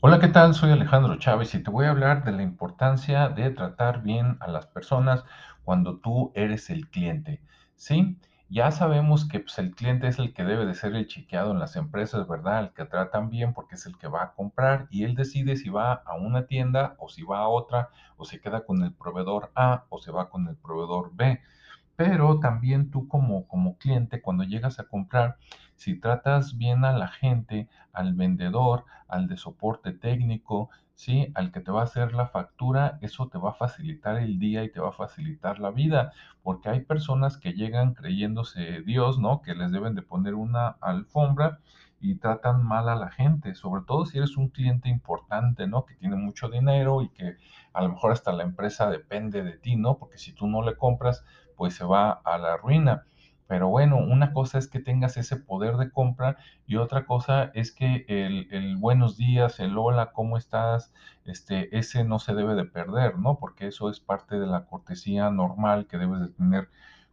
Hola, ¿qué tal? Soy Alejandro Chávez y te voy a hablar de la importancia de tratar bien a las personas cuando tú eres el cliente, ¿sí? Ya sabemos que pues, el cliente es el que debe de ser el chequeado en las empresas, ¿verdad? El que tratan bien porque es el que va a comprar y él decide si va a una tienda o si va a otra o se queda con el proveedor A o se va con el proveedor B. Pero también tú como, como cliente, cuando llegas a comprar, si tratas bien a la gente, al vendedor, al de soporte técnico, ¿sí? Al que te va a hacer la factura, eso te va a facilitar el día y te va a facilitar la vida, porque hay personas que llegan creyéndose Dios, ¿no? Que les deben de poner una alfombra y tratan mal a la gente, sobre todo si eres un cliente importante, ¿no? Que tiene mucho dinero y que a lo mejor hasta la empresa depende de ti, ¿no? Porque si tú no le compras, pues se va a la ruina. Pero bueno, una cosa es que tengas ese poder de compra y otra cosa es que el, el buenos días, el hola, ¿cómo estás? Este, ese no se debe de perder, ¿no? Porque eso es parte de la cortesía normal que debes de tener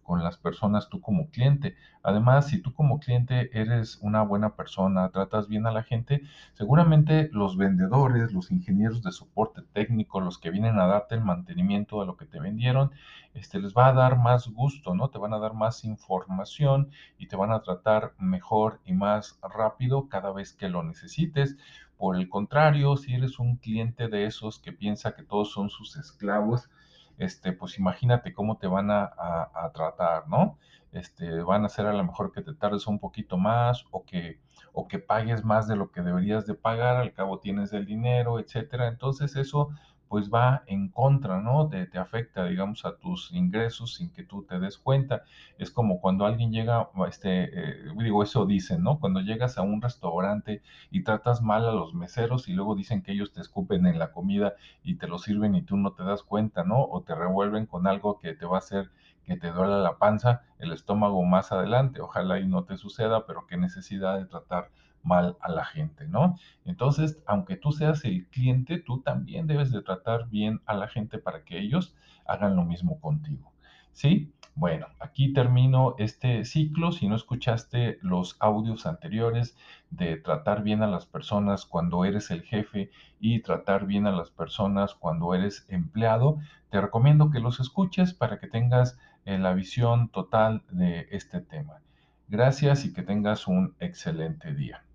con las personas tú como cliente. Además, si tú como cliente eres una buena persona, tratas bien a la gente, seguramente los vendedores, los ingenieros de soporte técnico, los que vienen a darte el mantenimiento de lo que te vendieron, este, les va a dar más gusto, ¿no? Te van a dar más información y te van a tratar mejor y más rápido cada vez que lo necesites. Por el contrario, si eres un cliente de esos que piensa que todos son sus esclavos, este, pues imagínate cómo te van a, a, tratar, ¿no? Este, van a hacer a lo mejor que te tardes un poquito más o que, o que pagues más de lo que deberías de pagar, al cabo tienes el dinero, etcétera. Entonces eso pues va en contra, ¿no? Te, te afecta, digamos, a tus ingresos sin que tú te des cuenta. Es como cuando alguien llega, este, eh, digo, eso dicen, ¿no? Cuando llegas a un restaurante y tratas mal a los meseros y luego dicen que ellos te escupen en la comida y te lo sirven y tú no te das cuenta, ¿no? O te revuelven con algo que te va a hacer que te duela la panza, el estómago más adelante. Ojalá y no te suceda, pero qué necesidad de tratar mal a la gente, ¿no? Entonces, aunque tú seas el cliente, tú también debes de tratar bien a la gente para que ellos hagan lo mismo contigo. ¿Sí? Bueno, aquí termino este ciclo. Si no escuchaste los audios anteriores de tratar bien a las personas cuando eres el jefe y tratar bien a las personas cuando eres empleado, te recomiendo que los escuches para que tengas eh, la visión total de este tema. Gracias y que tengas un excelente día.